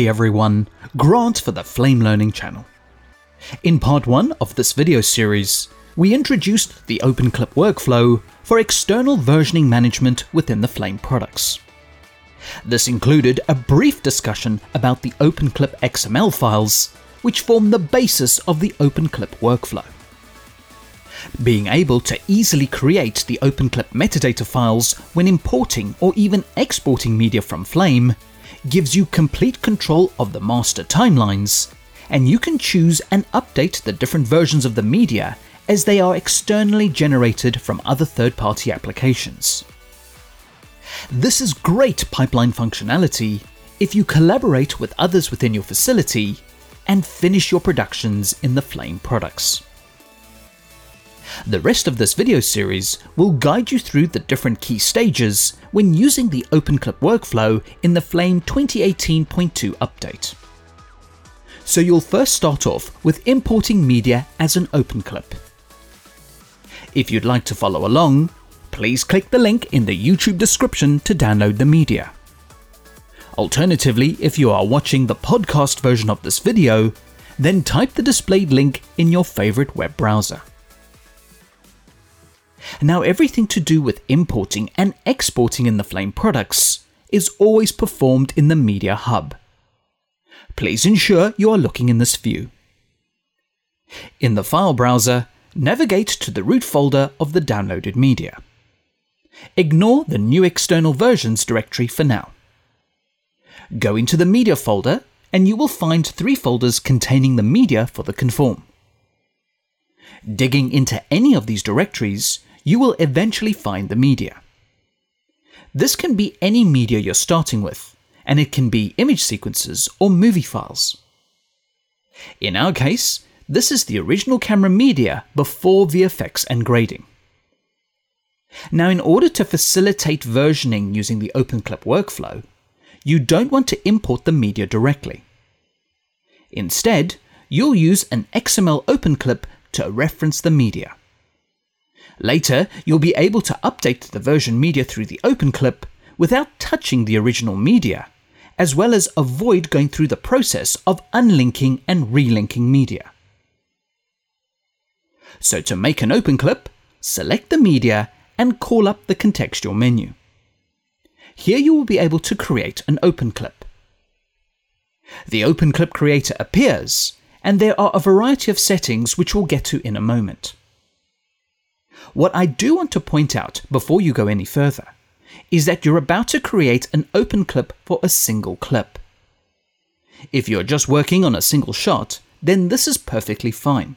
Hey everyone, Grant for the Flame Learning channel. In part 1 of this video series, we introduced the OpenClip workflow for external versioning management within the Flame products. This included a brief discussion about the OpenClip XML files, which form the basis of the OpenClip workflow. Being able to easily create the OpenClip metadata files when importing or even exporting media from Flame gives you complete control of the master timelines, and you can choose and update the different versions of the media as they are externally generated from other third party applications. This is great pipeline functionality if you collaborate with others within your facility and finish your productions in the Flame products. The rest of this video series will guide you through the different key stages when using the OpenClip workflow in the Flame 2018.2 update. So you'll first start off with importing media as an OpenClip. If you'd like to follow along, please click the link in the YouTube description to download the media. Alternatively, if you are watching the podcast version of this video, then type the displayed link in your favorite web browser. Now, everything to do with importing and exporting in the Flame products is always performed in the Media Hub. Please ensure you are looking in this view. In the file browser, navigate to the root folder of the downloaded media. Ignore the new external versions directory for now. Go into the media folder and you will find three folders containing the media for the conform. Digging into any of these directories, you will eventually find the media. This can be any media you're starting with, and it can be image sequences or movie files. In our case, this is the original camera media before VFX and grading. Now, in order to facilitate versioning using the OpenClip workflow, you don't want to import the media directly. Instead, you'll use an XML OpenClip to reference the media. Later, you'll be able to update the version media through the open clip without touching the original media, as well as avoid going through the process of unlinking and relinking media. So to make an open clip, select the media and call up the contextual menu. Here you will be able to create an open clip. The open clip creator appears, and there are a variety of settings which we'll get to in a moment. What I do want to point out before you go any further is that you're about to create an open clip for a single clip. If you're just working on a single shot, then this is perfectly fine.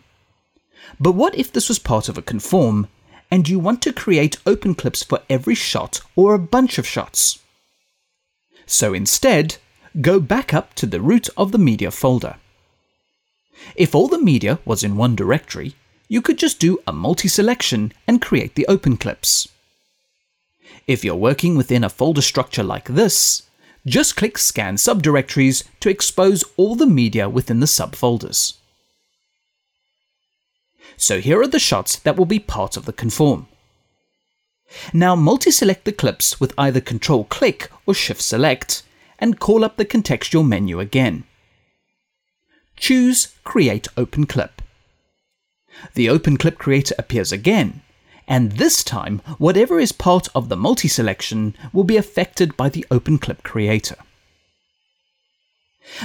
But what if this was part of a conform and you want to create open clips for every shot or a bunch of shots? So instead, go back up to the root of the media folder. If all the media was in one directory, you could just do a multi-selection and create the open clips. If you're working within a folder structure like this, just click Scan Subdirectories to expose all the media within the subfolders. So here are the shots that will be part of the conform. Now multi-select the clips with either Control-click or Shift-select and call up the contextual menu again. Choose Create Open Clip the OpenClip creator appears again, and this time, whatever is part of the multi-selection will be affected by the OpenClip creator.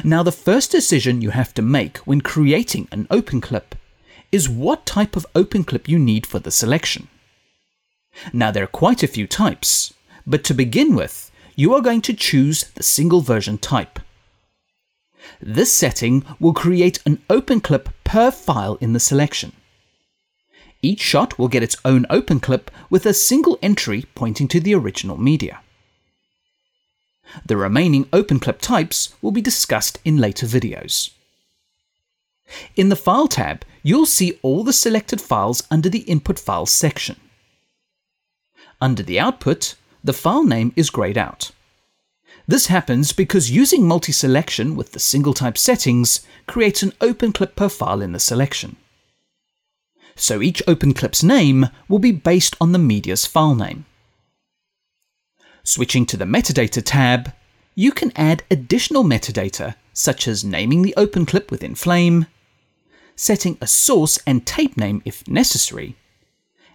Now, the first decision you have to make when creating an OpenClip is what type of OpenClip you need for the selection. Now, there are quite a few types, but to begin with, you are going to choose the single version type. This setting will create an OpenClip per file in the selection. Each shot will get its own open clip with a single entry pointing to the original media. The remaining open clip types will be discussed in later videos. In the File tab, you'll see all the selected files under the Input Files section. Under the Output, the file name is grayed out. This happens because using multi-selection with the single type settings creates an open clip per file in the selection so each OpenClip's name will be based on the media's file name. Switching to the Metadata tab, you can add additional metadata such as naming the open clip within Flame, setting a source and tape name if necessary,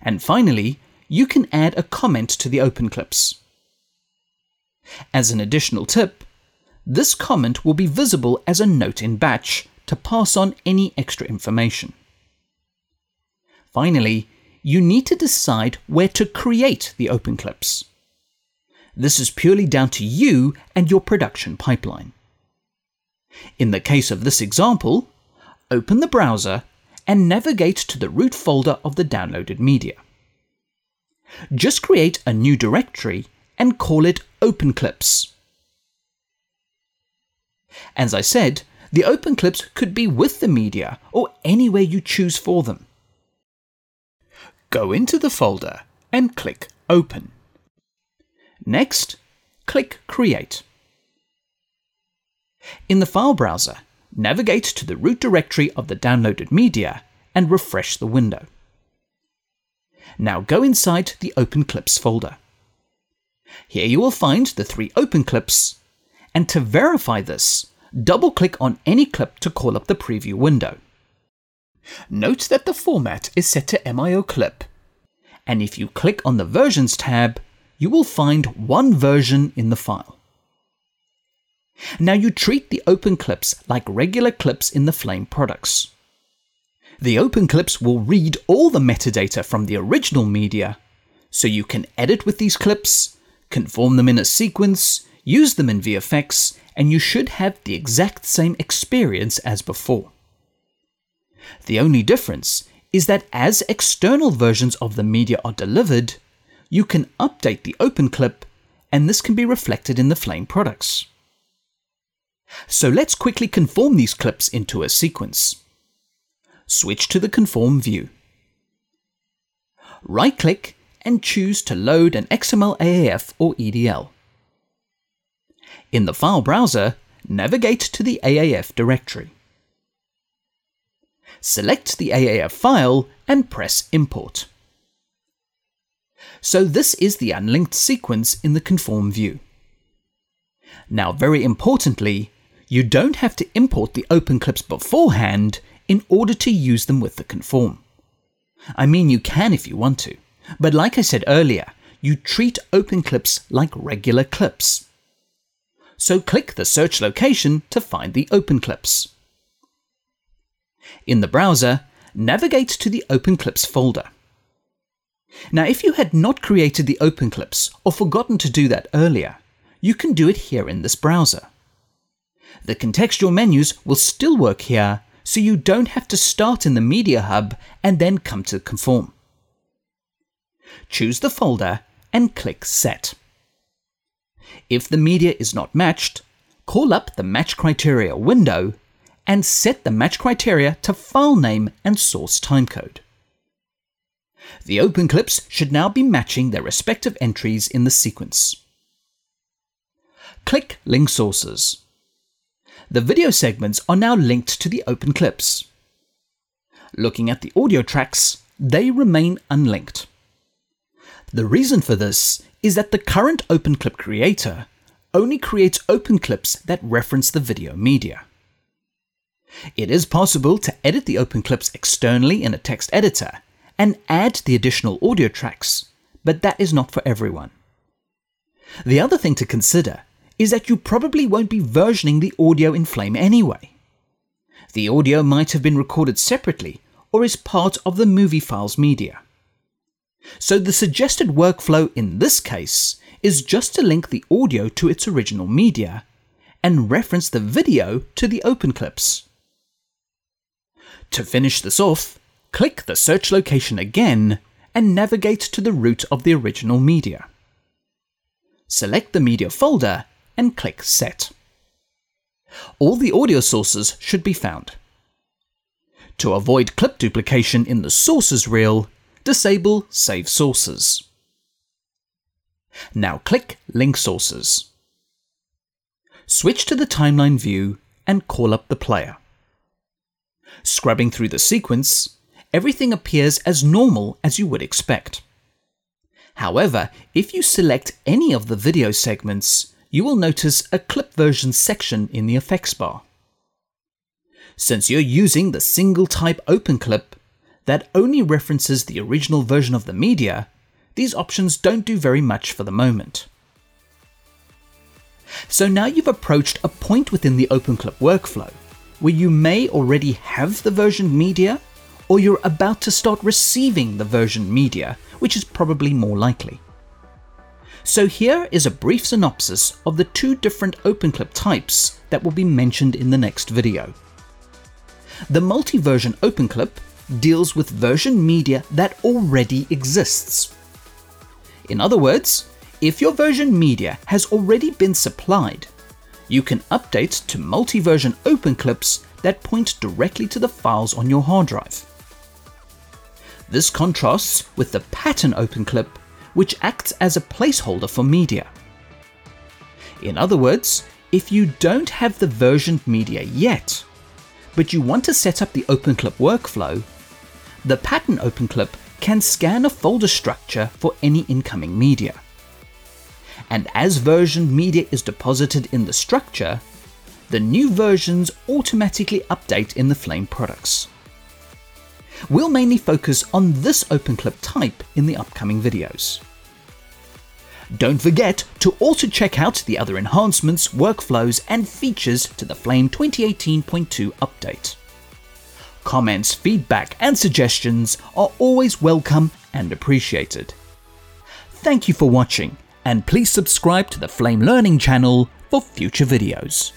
and finally, you can add a comment to the open clips. As an additional tip, this comment will be visible as a note in batch to pass on any extra information. Finally, you need to decide where to create the open clips. This is purely down to you and your production pipeline. In the case of this example, open the browser and navigate to the root folder of the downloaded media. Just create a new directory and call it OpenClips. As I said, the open clips could be with the media or anywhere you choose for them. Go into the folder and click Open. Next, click Create. In the file browser, navigate to the root directory of the downloaded media and refresh the window. Now go inside the Open Clips folder. Here you will find the three open clips, and to verify this, double click on any clip to call up the preview window. Note that the format is set to MIO clip, and if you click on the Versions tab, you will find one version in the file. Now you treat the open clips like regular clips in the Flame products. The open clips will read all the metadata from the original media, so you can edit with these clips, conform them in a sequence, use them in VFX, and you should have the exact same experience as before. The only difference is that as external versions of the media are delivered, you can update the open clip and this can be reflected in the Flame products. So let's quickly conform these clips into a sequence. Switch to the conform view. Right click and choose to load an XML AAF or EDL. In the file browser, navigate to the AAF directory select the AAF file and press Import. So this is the unlinked sequence in the conform view. Now very importantly, you don't have to import the open clips beforehand in order to use them with the conform. I mean you can if you want to, but like I said earlier, you treat open clips like regular clips. So click the search location to find the open clips. In the browser, navigate to the OpenClips folder. Now, if you had not created the OpenClips or forgotten to do that earlier, you can do it here in this browser. The contextual menus will still work here, so you don't have to start in the Media Hub and then come to Conform. Choose the folder and click Set. If the media is not matched, call up the Match Criteria window and set the match criteria to file name and source timecode. The open clips should now be matching their respective entries in the sequence. Click Link Sources. The video segments are now linked to the open clips. Looking at the audio tracks, they remain unlinked. The reason for this is that the current open clip creator only creates open clips that reference the video media. It is possible to edit the open clips externally in a text editor and add the additional audio tracks, but that is not for everyone. The other thing to consider is that you probably won't be versioning the audio in Flame anyway. The audio might have been recorded separately or is part of the movie files media. So the suggested workflow in this case is just to link the audio to its original media and reference the video to the open clips. To finish this off, click the search location again and navigate to the root of the original media. Select the media folder and click Set. All the audio sources should be found. To avoid clip duplication in the sources reel, disable Save Sources. Now click Link Sources. Switch to the timeline view and call up the player. Scrubbing through the sequence, everything appears as normal as you would expect. However, if you select any of the video segments, you will notice a clip version section in the effects bar. Since you're using the single type open clip that only references the original version of the media, these options don't do very much for the moment. So now you've approached a point within the OpenClip workflow where you may already have the versioned media or you're about to start receiving the versioned media, which is probably more likely. So here is a brief synopsis of the two different OpenClip types that will be mentioned in the next video. The multi-version OpenClip deals with version media that already exists. In other words, if your version media has already been supplied, you can update to multi-version open clips that point directly to the files on your hard drive. This contrasts with the pattern open clip, which acts as a placeholder for media. In other words, if you don't have the versioned media yet, but you want to set up the OpenClip workflow, the pattern OpenClip can scan a folder structure for any incoming media. And as version media is deposited in the structure, the new versions automatically update in the Flame products. We'll mainly focus on this OpenClip type in the upcoming videos. Don't forget to also check out the other enhancements, workflows, and features to the Flame 2018.2 update. Comments, feedback, and suggestions are always welcome and appreciated. Thank you for watching, and please subscribe to the Flame Learning channel for future videos.